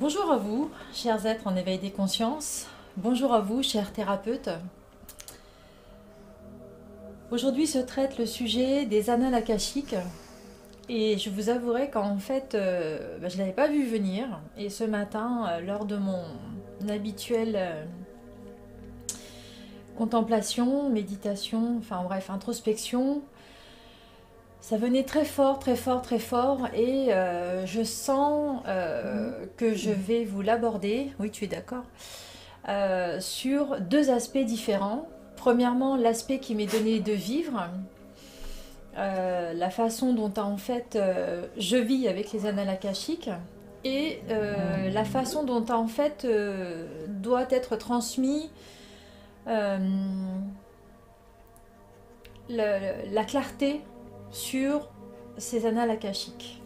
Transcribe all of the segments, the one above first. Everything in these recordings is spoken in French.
Bonjour à vous, chers êtres en éveil des consciences. Bonjour à vous, chers thérapeutes. Aujourd'hui se traite le sujet des annales akashiques. Et je vous avouerai qu'en fait, euh, bah, je ne l'avais pas vu venir. Et ce matin, euh, lors de mon habituelle euh, contemplation, méditation, enfin bref, introspection, ça venait très fort, très fort, très fort, et euh, je sens euh, que je vais vous l'aborder, oui tu es d'accord, euh, sur deux aspects différents. Premièrement, l'aspect qui m'est donné de vivre, la façon dont en fait je vis avec les annales akashiques, et la façon dont en fait doit être transmis la clarté sur ces annales akashiques.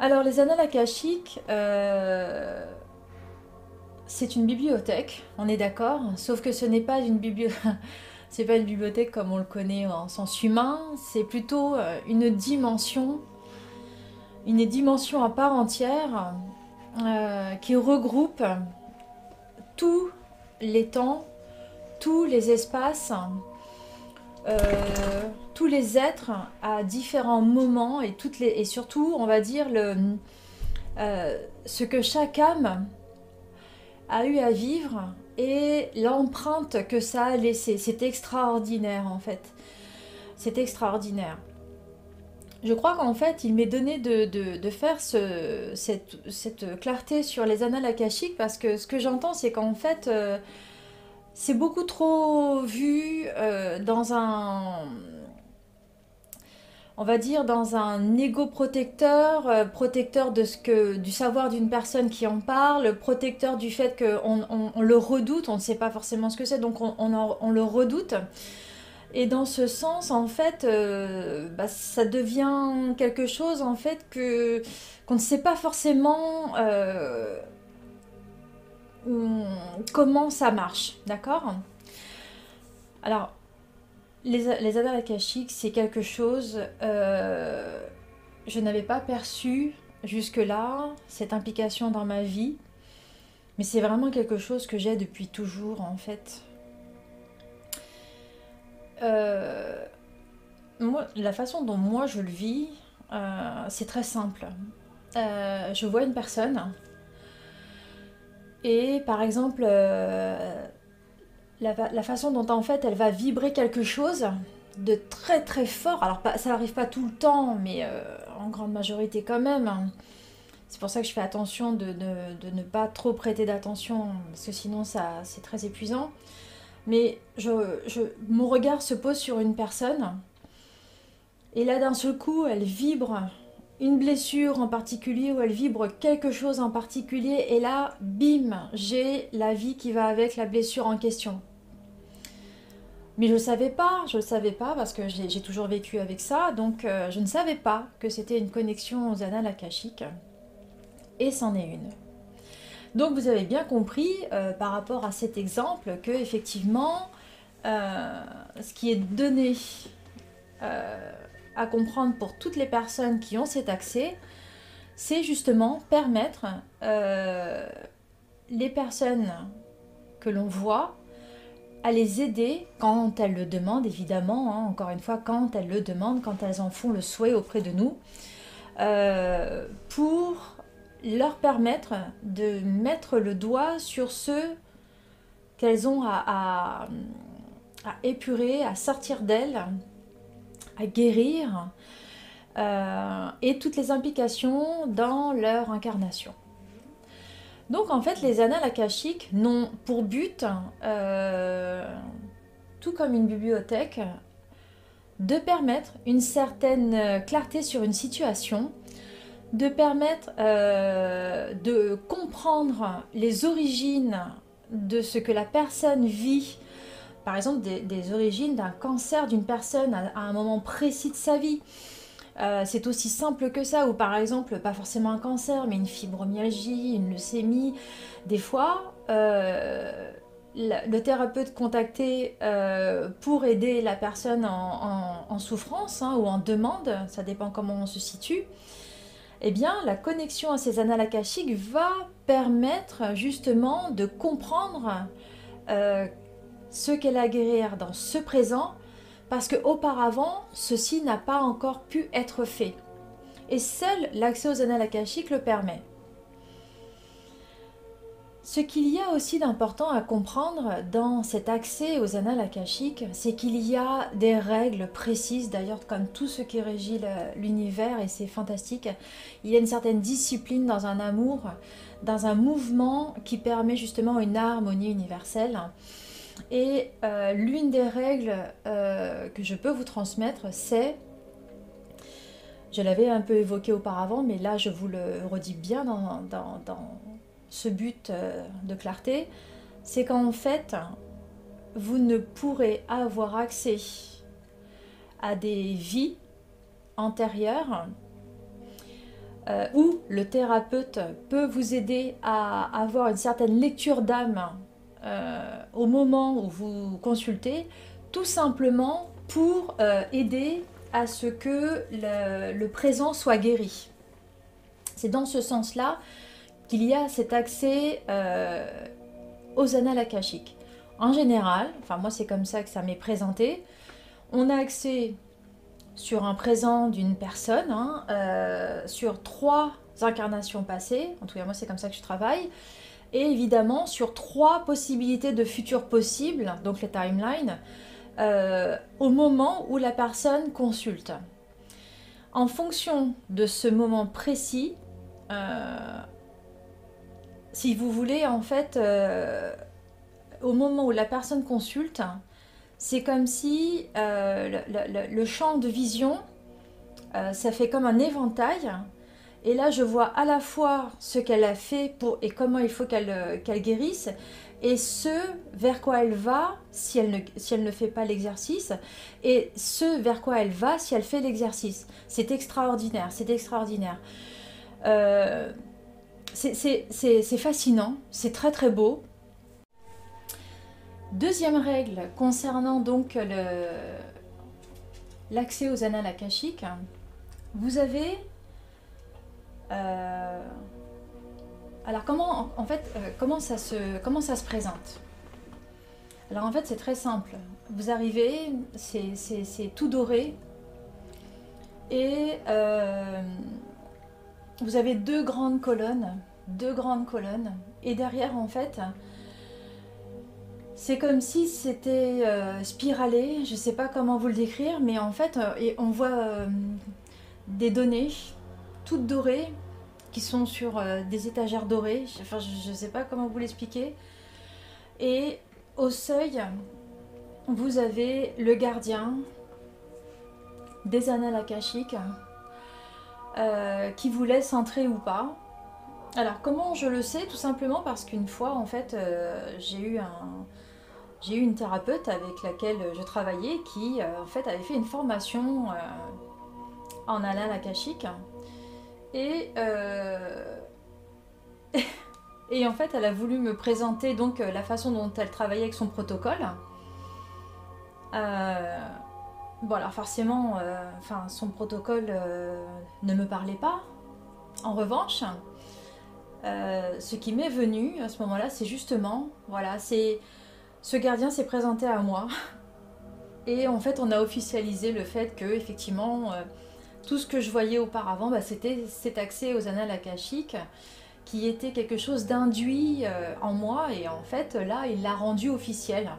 Alors les annales akashiques, euh, c'est une bibliothèque, on est d'accord, sauf que ce n'est pas une bibliothèque. C'est pas une bibliothèque comme on le connaît en sens humain, c'est plutôt euh, une dimension, une dimension à part entière euh, qui regroupe tous les temps, tous les espaces, tous les êtres à différents moments et, toutes les, et surtout, on va dire, le, euh, ce que chaque âme a eu à vivre et l'empreinte que ça a laissé. C'est extraordinaire en fait. C'est extraordinaire. Je crois qu'en fait, il m'est donné de, de, faire ce, cette, cette, clarté sur les annales akashiques parce que ce que j'entends, c'est qu'en fait, euh, c'est beaucoup trop vu euh, dans un on va dire dans un ego protecteur, euh, protecteur du savoir d'une personne qui en parle, protecteur du fait qu'on on, le redoute, on ne sait pas forcément ce que c'est, donc on, le redoute. Et dans ce sens, en fait, euh, bah, ça devient quelque chose en fait que qu'on ne sait pas forcément comment ça marche, d'accord? Alors, les, les c'est quelque chose, euh, je n'avais pas perçu jusque-là cette implication dans ma vie, mais c'est vraiment quelque chose que j'ai depuis toujours en fait. Euh, la façon dont moi je le vis, euh, c'est très simple. je vois une personne, et par exemple, la, façon dont en fait elle va vibrer quelque chose de très très fort. Alors ça n'arrive pas tout le temps, mais euh, en grande majorité quand même. C'est pour ça que je fais attention de, ne pas trop prêter d'attention, parce que sinon ça c'est très épuisant. Mais je, mon regard se pose sur une personne, et là d'un seul coup elle vibre une blessure en particulier où elle vibre quelque chose en particulier et là, bim, j'ai la vie qui va avec la blessure en question. Mais je ne savais pas, je ne savais pas parce que j'ai toujours vécu avec ça, donc euh, je ne savais pas que c'était une connexion aux annales akashiques. Et c'en est une. Donc vous avez bien compris euh, par rapport à cet exemple que effectivement, euh, ce qui est donné à comprendre pour toutes les personnes qui ont cet accès, c'est justement permettre les personnes que l'on voit à les aider quand elles le demandent, évidemment, hein, encore une fois, quand elles le demandent, quand elles en font le souhait auprès de nous, euh, pour leur permettre de mettre le doigt sur ce qu'elles ont à, épurer, à sortir d'elles, à guérir euh, et toutes les implications dans leur incarnation. Donc en fait, les annales akashiques n'ont pour but, euh, tout comme une bibliothèque, de permettre une certaine clarté sur une situation, de permettre euh, de comprendre les origines de ce que la personne vit par exemple des, origines d'un cancer d'une personne à, un moment précis de sa vie. Euh, c'est aussi simple que ça, ou par exemple, pas forcément un cancer, mais une fibromyalgie, une leucémie. Des fois, euh, le thérapeute contacté euh, pour aider la personne en, souffrance hein, ou en demande, ça dépend comment on se situe, eh bien, la connexion à ces annales akashiques va permettre justement de comprendre ce qu'elle a à guérir dans ce présent, parce qu'auparavant, ceci n'a pas encore pu être fait. Et seul l'accès aux annales akashiques le permet. Ce qu'il y a aussi d'important à comprendre dans cet accès aux annales akashiques, c'est qu'il y a des règles précises, d'ailleurs comme tout ce qui régit l'univers, et c'est fantastique. Il y a une certaine discipline dans un amour, dans un mouvement qui permet justement une harmonie universelle. Et euh, l'une des règles euh, que je peux vous transmettre, c'est, je l'avais un peu évoqué auparavant, mais là je vous le redis bien dans, ce but euh, de clarté, c'est qu'en fait, vous ne pourrez avoir accès à des vies antérieures où le thérapeute peut vous aider à avoir une certaine lecture d'âme euh, au moment où vous consultez, tout simplement pour aider à ce que le présent soit guéri. C'est dans ce sens-là qu'il y a cet accès euh, aux annales. En général, enfin moi c'est comme ça que ça m'est présenté, on a accès sur un présent d'une personne, hein, euh, sur trois incarnations passées, en tout cas moi c'est comme ça que je travaille, et évidemment sur trois possibilités de futurs possibles, donc les timelines, euh, au moment où la personne consulte. En fonction de ce moment précis, si vous voulez, en fait, euh, au moment où la personne consulte, c'est comme si euh, le, champ de vision, euh, ça fait comme un éventail. Et là, je vois à la fois ce qu'elle a fait pour, et comment il faut qu'elle guérisse, et ce vers quoi elle va si elle ne, si elle ne fait pas l'exercice, et ce vers quoi elle va si elle fait l'exercice. C'est extraordinaire, c'est extraordinaire c'est fascinant, c'est très très beau. Deuxième règle concernant donc l'accès aux annales akashiques, vous avez... Euh, alors comment en fait euh, comment ça se présente? Alors en fait c'est très simple. Vous arrivez, c'est tout doré. Et euh, vous avez deux grandes colonnes, deux grandes colonnes, et derrière en fait, c'est comme si c'était spiralé, je ne sais pas comment vous le décrire, mais en fait, on voit des données toutes dorées qui sont sur des étagères dorées, enfin je ne sais pas comment vous l'expliquer, et au seuil, vous avez le gardien des annales akashiques euh, qui vous laisse entrer ou pas. Alors comment je le sais? Tout simplement parce qu'une fois en fait euh, j'ai eu un j'ai eu une thérapeute avec laquelle je travaillais qui euh, en fait avait fait une formation en anal akashique et et en fait elle a voulu me présenter donc la façon dont elle travaillait avec son protocole. Bon, alors forcément, euh, enfin, son protocole euh, ne me parlait pas. En revanche, euh, ce qui m'est venu à ce moment-là, c'est justement, voilà, c'est ce gardien s'est présenté à moi. Et en fait, on a officialisé le fait que, effectivement, tout ce que je voyais auparavant, bah, c'était cet accès aux annales akashiques qui était quelque chose d'induit en moi. Et en fait, là, il l'a rendu officiel.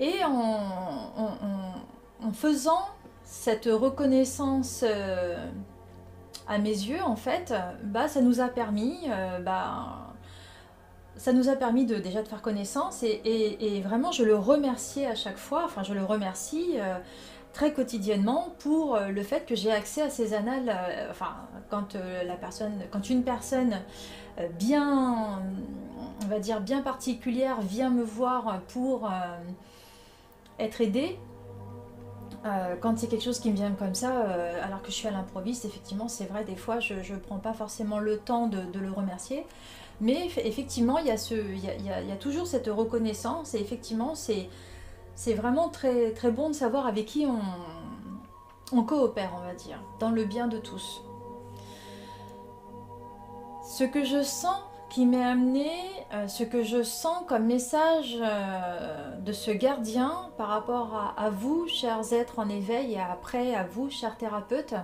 Et en, faisant cette reconnaissance euh, à mes yeux, en fait, bah, ça nous a permis, euh, bah, ça nous a permis de déjà de faire connaissance et, vraiment je le remercie à chaque fois, enfin je le remercie euh, très quotidiennement pour le fait que j'ai accès à ces annales, enfin quand la personne, quand une personne bien, on va dire bien particulière vient me voir pour être aidé, euh, quand c'est quelque chose qui me vient comme ça, euh, alors que je suis à l'improviste, effectivement, c'est vrai, des fois, je ne prends pas forcément le temps de, le remercier. Mais effectivement, il y, a ce, il, y a, il y a toujours cette reconnaissance et effectivement, c'est, c'est vraiment très, bon de savoir avec qui on, coopère, on va dire, dans le bien de tous. Ce que je sens qui m'est amené, euh, ce que je sens comme message euh, de ce gardien par rapport à, vous, chers êtres en éveil, et après à vous, chers thérapeutes.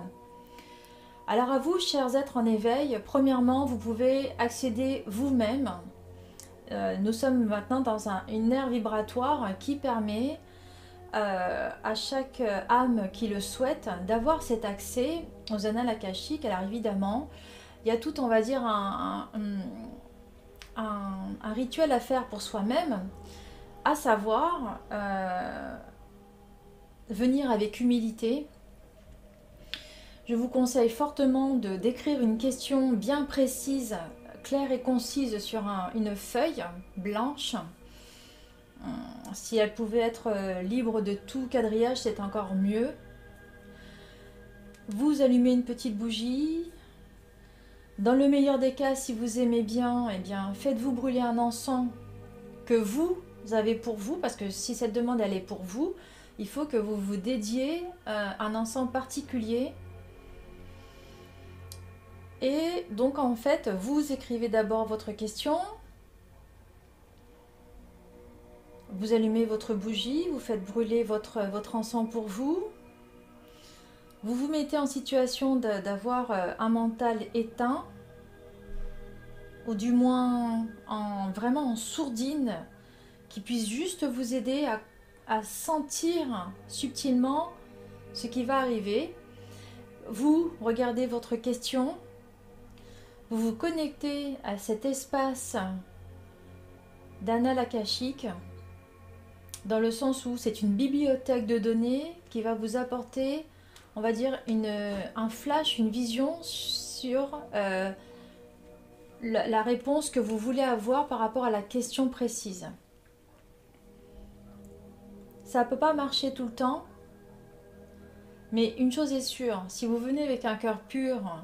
Alors à vous, chers êtres en éveil, premièrement, vous pouvez accéder vous-même. Euh, nous sommes maintenant dans une ère vibratoire qui permet à chaque âme qui le souhaite d'avoir cet accès aux annales akashiques. Alors évidemment, il y a tout, on va dire, un, un, rituel à faire pour soi-même, à savoir euh, venir avec humilité. Je vous conseille fortement de d'écrire une question bien précise, claire et concise sur une feuille blanche. Euh, si elle pouvait être euh, libre de tout quadrillage, c'est encore mieux. Vous allumez une petite bougie, dans le meilleur des cas, si vous aimez bien, eh bien, faites-vous brûler un encens que vous avez pour vous, parce que si cette demande elle est pour vous, il faut que vous vous dédiez euh, un encens particulier. Et donc en fait, vous écrivez d'abord votre question, vous allumez votre bougie, vous faites brûler votre, votre encens pour vous, vous vous mettez en situation d'avoir euh, un mental éteint, ou du moins en, vraiment en sourdine, qui puisse juste vous aider à sentir subtilement ce qui va arriver. Vous regardez votre question, vous vous connectez à cet espace d'anal akashique, dans le sens où c'est une bibliothèque de données qui va vous apporter on va dire, une, un flash, une vision sur euh, la, réponse que vous voulez avoir par rapport à la question précise. Ça ne peut pas marcher tout le temps, mais une chose est sûre, si vous venez avec un cœur pur,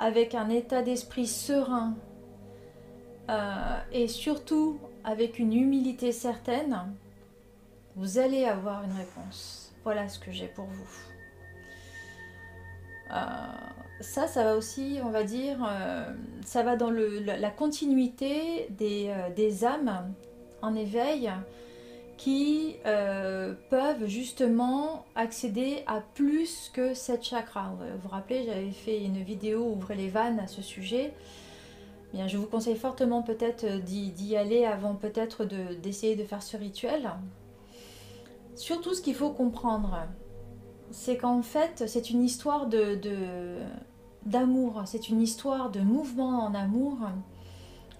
avec un état d'esprit serein, euh, et surtout avec une humilité certaine, vous allez avoir une réponse. Voilà ce que j'ai pour vous. Euh, ça, ça va aussi, on va dire, euh, ça va dans la continuité des, âmes en éveil qui peuvent justement accéder à plus que cette chakras. Vous vous rappelez, j'avais fait une vidéo Ouvrez les vannes à ce sujet. Bien, je vous conseille fortement peut-être d'y aller avant peut-être d'essayer de faire ce rituel. Surtout ce qu'il faut comprendre, c'est qu'en fait, c'est une histoire de, d'amour, c'est une histoire de mouvement en amour.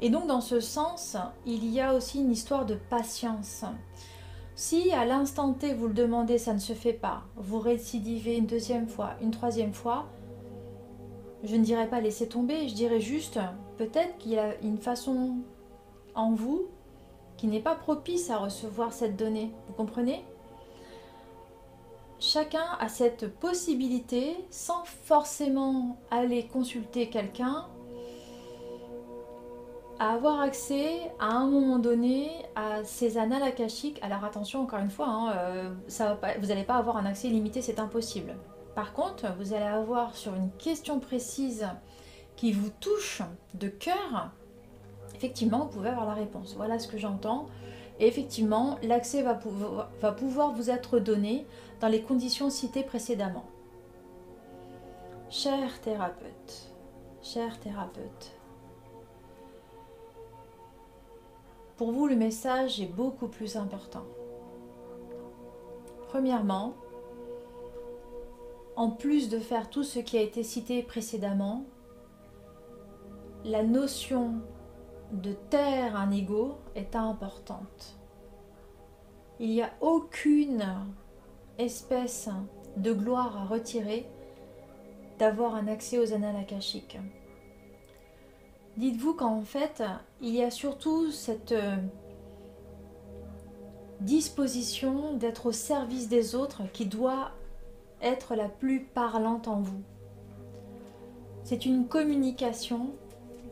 Et donc, dans ce sens, il y a aussi une histoire de patience. Si à l'instant T vous le demandez, ça ne se fait pas, vous récidivez une deuxième fois, une troisième fois, je ne dirais pas laisser tomber, je dirais juste peut-être qu'il y a une façon en vous qui n'est pas propice à recevoir cette donnée. Vous comprenez? Chacun a cette possibilité, sans forcément aller consulter quelqu'un, à avoir accès à un moment donné à ces annales akashiques. Alors attention, encore une fois, hein, euh, vous n'allez pas avoir un accès limité, c'est impossible. Par contre, vous allez avoir sur une question précise qui vous touche de cœur, effectivement, vous pouvez avoir la réponse. Voilà ce que j'entends. Et effectivement, l'accès va, va pouvoir vous être donné dans les conditions citées précédemment. Cher thérapeute, cher thérapeute, pour vous le message est beaucoup plus important. Premièrement, en plus de faire tout ce qui a été cité précédemment, la notion de taire un ego est importante. Il n'y a aucune espèce de gloire à retirer d'avoir un accès aux annales akashiques. Dites-vous qu'en fait, il y a surtout cette euh, disposition d'être au service des autres qui doit être la plus parlante en vous. C'est une communication,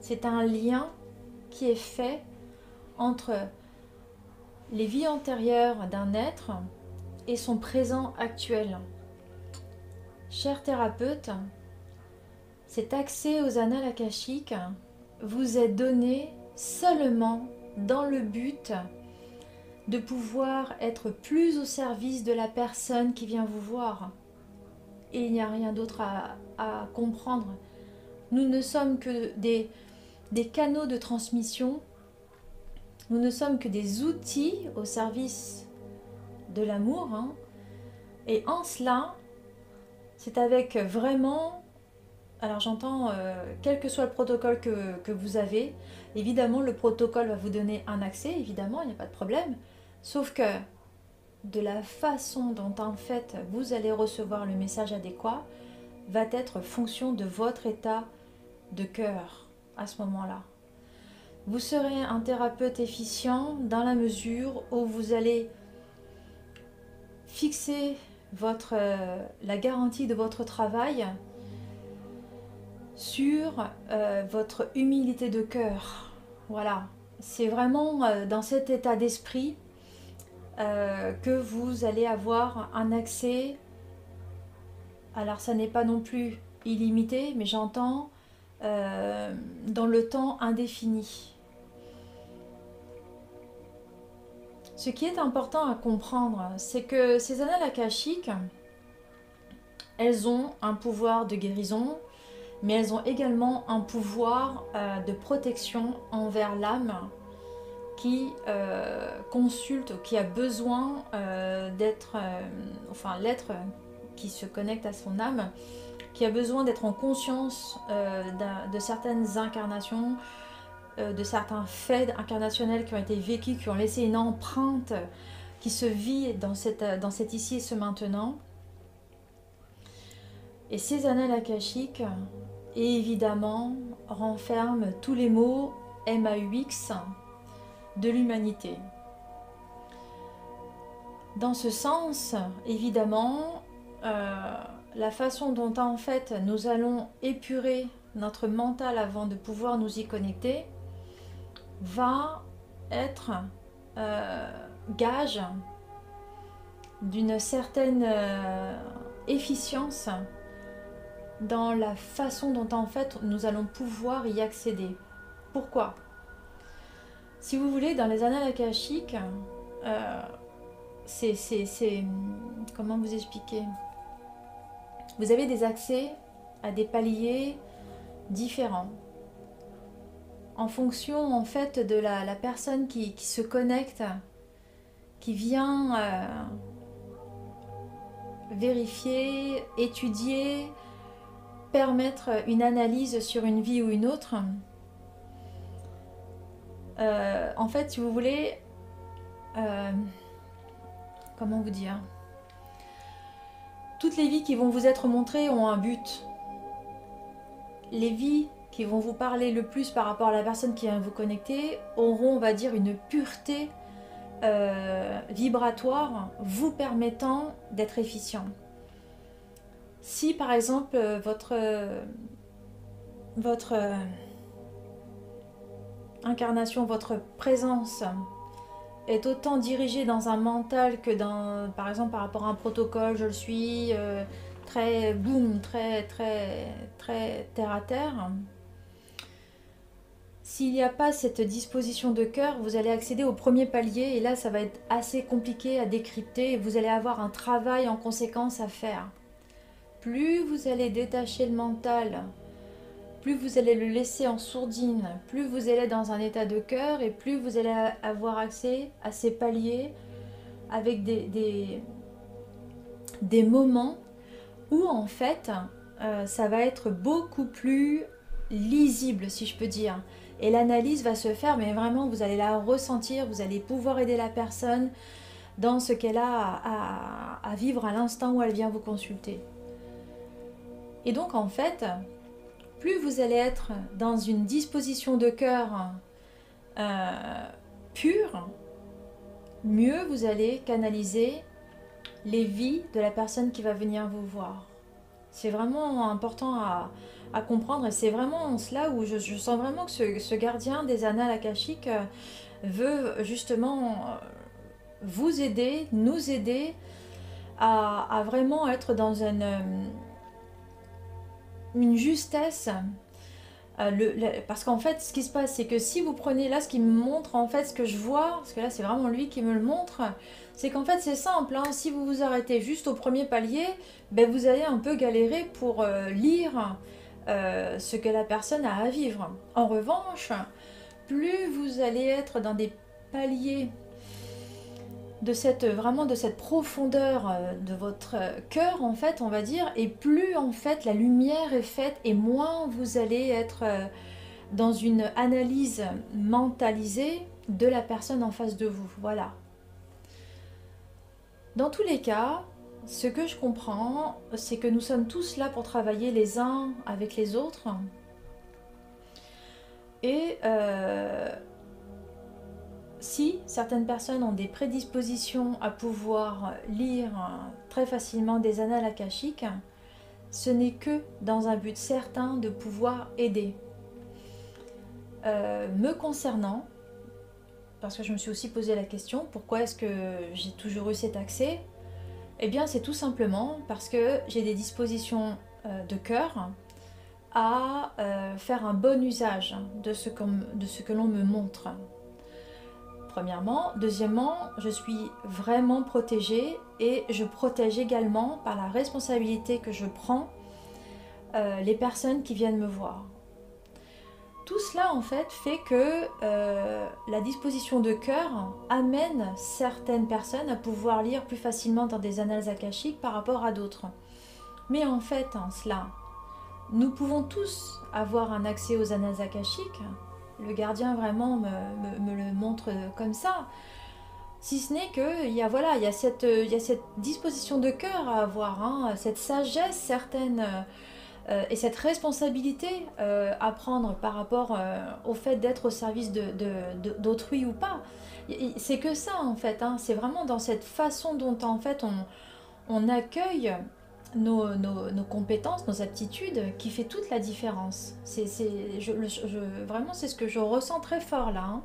c'est un lien qui est fait entre les vies antérieures d'un être et son présent actuel. Cher thérapeute, cet accès aux annales akashiques vous est donné seulement dans le but de pouvoir être plus au service de la personne qui vient vous voir. Et il n'y a rien d'autre à, comprendre. Nous ne sommes que des, canaux de transmission. Nous ne sommes que des outils au service de l'amour. Hein. Et en cela, c'est avec vraiment alors j'entends, euh, quel que soit le protocole que, vous avez, évidemment le protocole va vous donner un accès, évidemment, il n'y a pas de problème. Sauf que de la façon dont en fait vous allez recevoir le message adéquat va être fonction de votre état de cœur à ce moment-là. Vous serez un thérapeute efficient dans la mesure où vous allez fixer votre, euh, la garantie de votre travail sur euh, votre humilité de cœur. Voilà, c'est vraiment euh, dans cet état d'esprit euh, que vous allez avoir un accès. Alors ça n'est pas non plus illimité, mais j'entends dans le temps indéfini. Ce qui est important à comprendre, c'est que ces annales akashiques, elles ont un pouvoir de guérison, mais elles ont également un pouvoir euh, de protection envers l'âme qui euh, consulte, qui a besoin euh, d'être, enfin l'être qui se connecte à son âme, qui a besoin d'être en conscience de certaines incarnations, de certains faits incarnationnels qui ont été vécus, qui ont laissé une empreinte qui se vit dans, cette, dans cet ici et ce maintenant. Et ces annales akashiques, évidemment renferment tous les mots MAUX de l'humanité. Dans ce sens, évidemment, euh, la façon dont en fait nous allons épurer notre mental avant de pouvoir nous y connecter va être euh, gage d'une certaine euh, efficience dans la façon dont en fait nous allons pouvoir y accéder. Pourquoi? Si vous voulez, dans les annales akashiques, euh, c'est... Comment vous expliquer? Vous avez des accès à des paliers différents en fonction en fait de la, personne qui, se connecte, qui vient euh, vérifier, étudier, permettre une analyse sur une vie ou une autre, euh, en fait, si vous voulez, euh, comment vous dire, toutes les vies qui vont vous être montrées ont un but. Les vies qui vont vous parler le plus par rapport à la personne qui vient vous connecter auront, on va dire, une pureté euh, vibratoire vous permettant d'être efficient. Si par exemple euh, votre, euh, votre euh, incarnation, votre présence est autant dirigée dans un mental que dans, par exemple, par rapport à un protocole, je le suis, très boum, très, très, très terre à terre. S'il n'y a pas cette disposition de cœur, vous allez accéder au premier palier et là, ça va être assez compliqué à décrypter et vous allez avoir un travail en conséquence à faire plus vous allez détacher le mental, plus vous allez le laisser en sourdine, plus vous allez dans un état de cœur et plus vous allez avoir accès à ces paliers avec des, moments où en fait euh, ça va être beaucoup plus lisible si je peux dire. Et l'analyse va se faire, mais vraiment vous allez la ressentir, vous allez pouvoir aider la personne dans ce qu'elle a à vivre à l'instant où elle vient vous consulter. Et donc en fait, plus vous allez être dans une disposition de cœur euh, pure, mieux vous allez canaliser les vies de la personne qui va venir vous voir. C'est vraiment important à, comprendre et c'est vraiment cela où je, sens vraiment que ce, gardien des annales akashiques euh, veut justement euh, vous aider, nous aider à, à vraiment être dans une une justesse. Euh, parce qu'en fait, ce qui se passe, c'est que si vous prenez là ce qui me montre, en fait, ce que je vois, parce que là, c'est vraiment lui qui me le montre, c'est qu'en fait, c'est simple. Hein. si vous vous arrêtez juste au premier palier, ben, vous allez un peu galérer pour euh, lire euh, ce que la personne a à vivre. En revanche, plus vous allez être dans des paliers de cette vraiment de cette profondeur euh, de votre cœur en fait on va dire et plus en fait la lumière est faite et moins vous allez être euh, dans une analyse mentalisée de la personne en face de vous. Voilà. Dans tous les cas ce que je comprends c'est que nous sommes tous là pour travailler les uns avec les autres. Et euh, si certaines personnes ont des prédispositions à pouvoir lire très facilement des annales akashiques, ce n'est que dans un but certain de pouvoir aider. Euh, me concernant, parce que je me suis aussi posé la question, pourquoi est-ce que j'ai toujours eu cet accès? Eh bien, c'est tout simplement parce que j'ai des dispositions euh, de cœur à euh, faire un bon usage de ce que l'on me montre premièrement. Deuxièmement, je suis vraiment protégée et je protège également par la responsabilité que je prends euh, les personnes qui viennent me voir. Tout cela en fait fait que euh, la disposition de cœur amène certaines personnes à pouvoir lire plus facilement dans des annales akashiques par rapport à d'autres. Mais en fait, cela, nous pouvons tous avoir un accès aux annales akashiques, le gardien vraiment me, le montre comme ça. Si ce n'est qu'il y, a, voilà, il y, a cette, il y a cette disposition de cœur à avoir, hein, cette sagesse certaine euh, et cette responsabilité euh, à prendre par rapport euh, au fait d'être au service d'autrui ou pas. C'est que ça en fait, hein. c'est vraiment dans cette façon dont en fait on accueille nos, compétences, nos aptitudes qui fait toute la différence. C'est, je, vraiment, c'est ce que je ressens très fort là. Hein.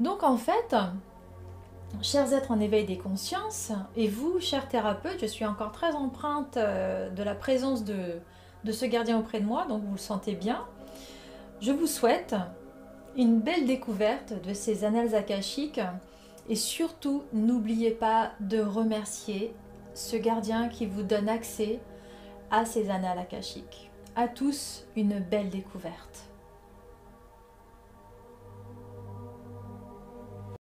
Donc en fait, chers êtres en éveil des consciences, et vous, chers thérapeutes, je suis encore très empreinte euh, de la présence de, de ce gardien auprès de moi, donc vous le sentez bien. Je vous souhaite une belle découverte de ces annales akashiques et surtout n'oubliez pas de remercier ce gardien qui vous donne accès à ces annales akashiques. À tous, une belle découverte.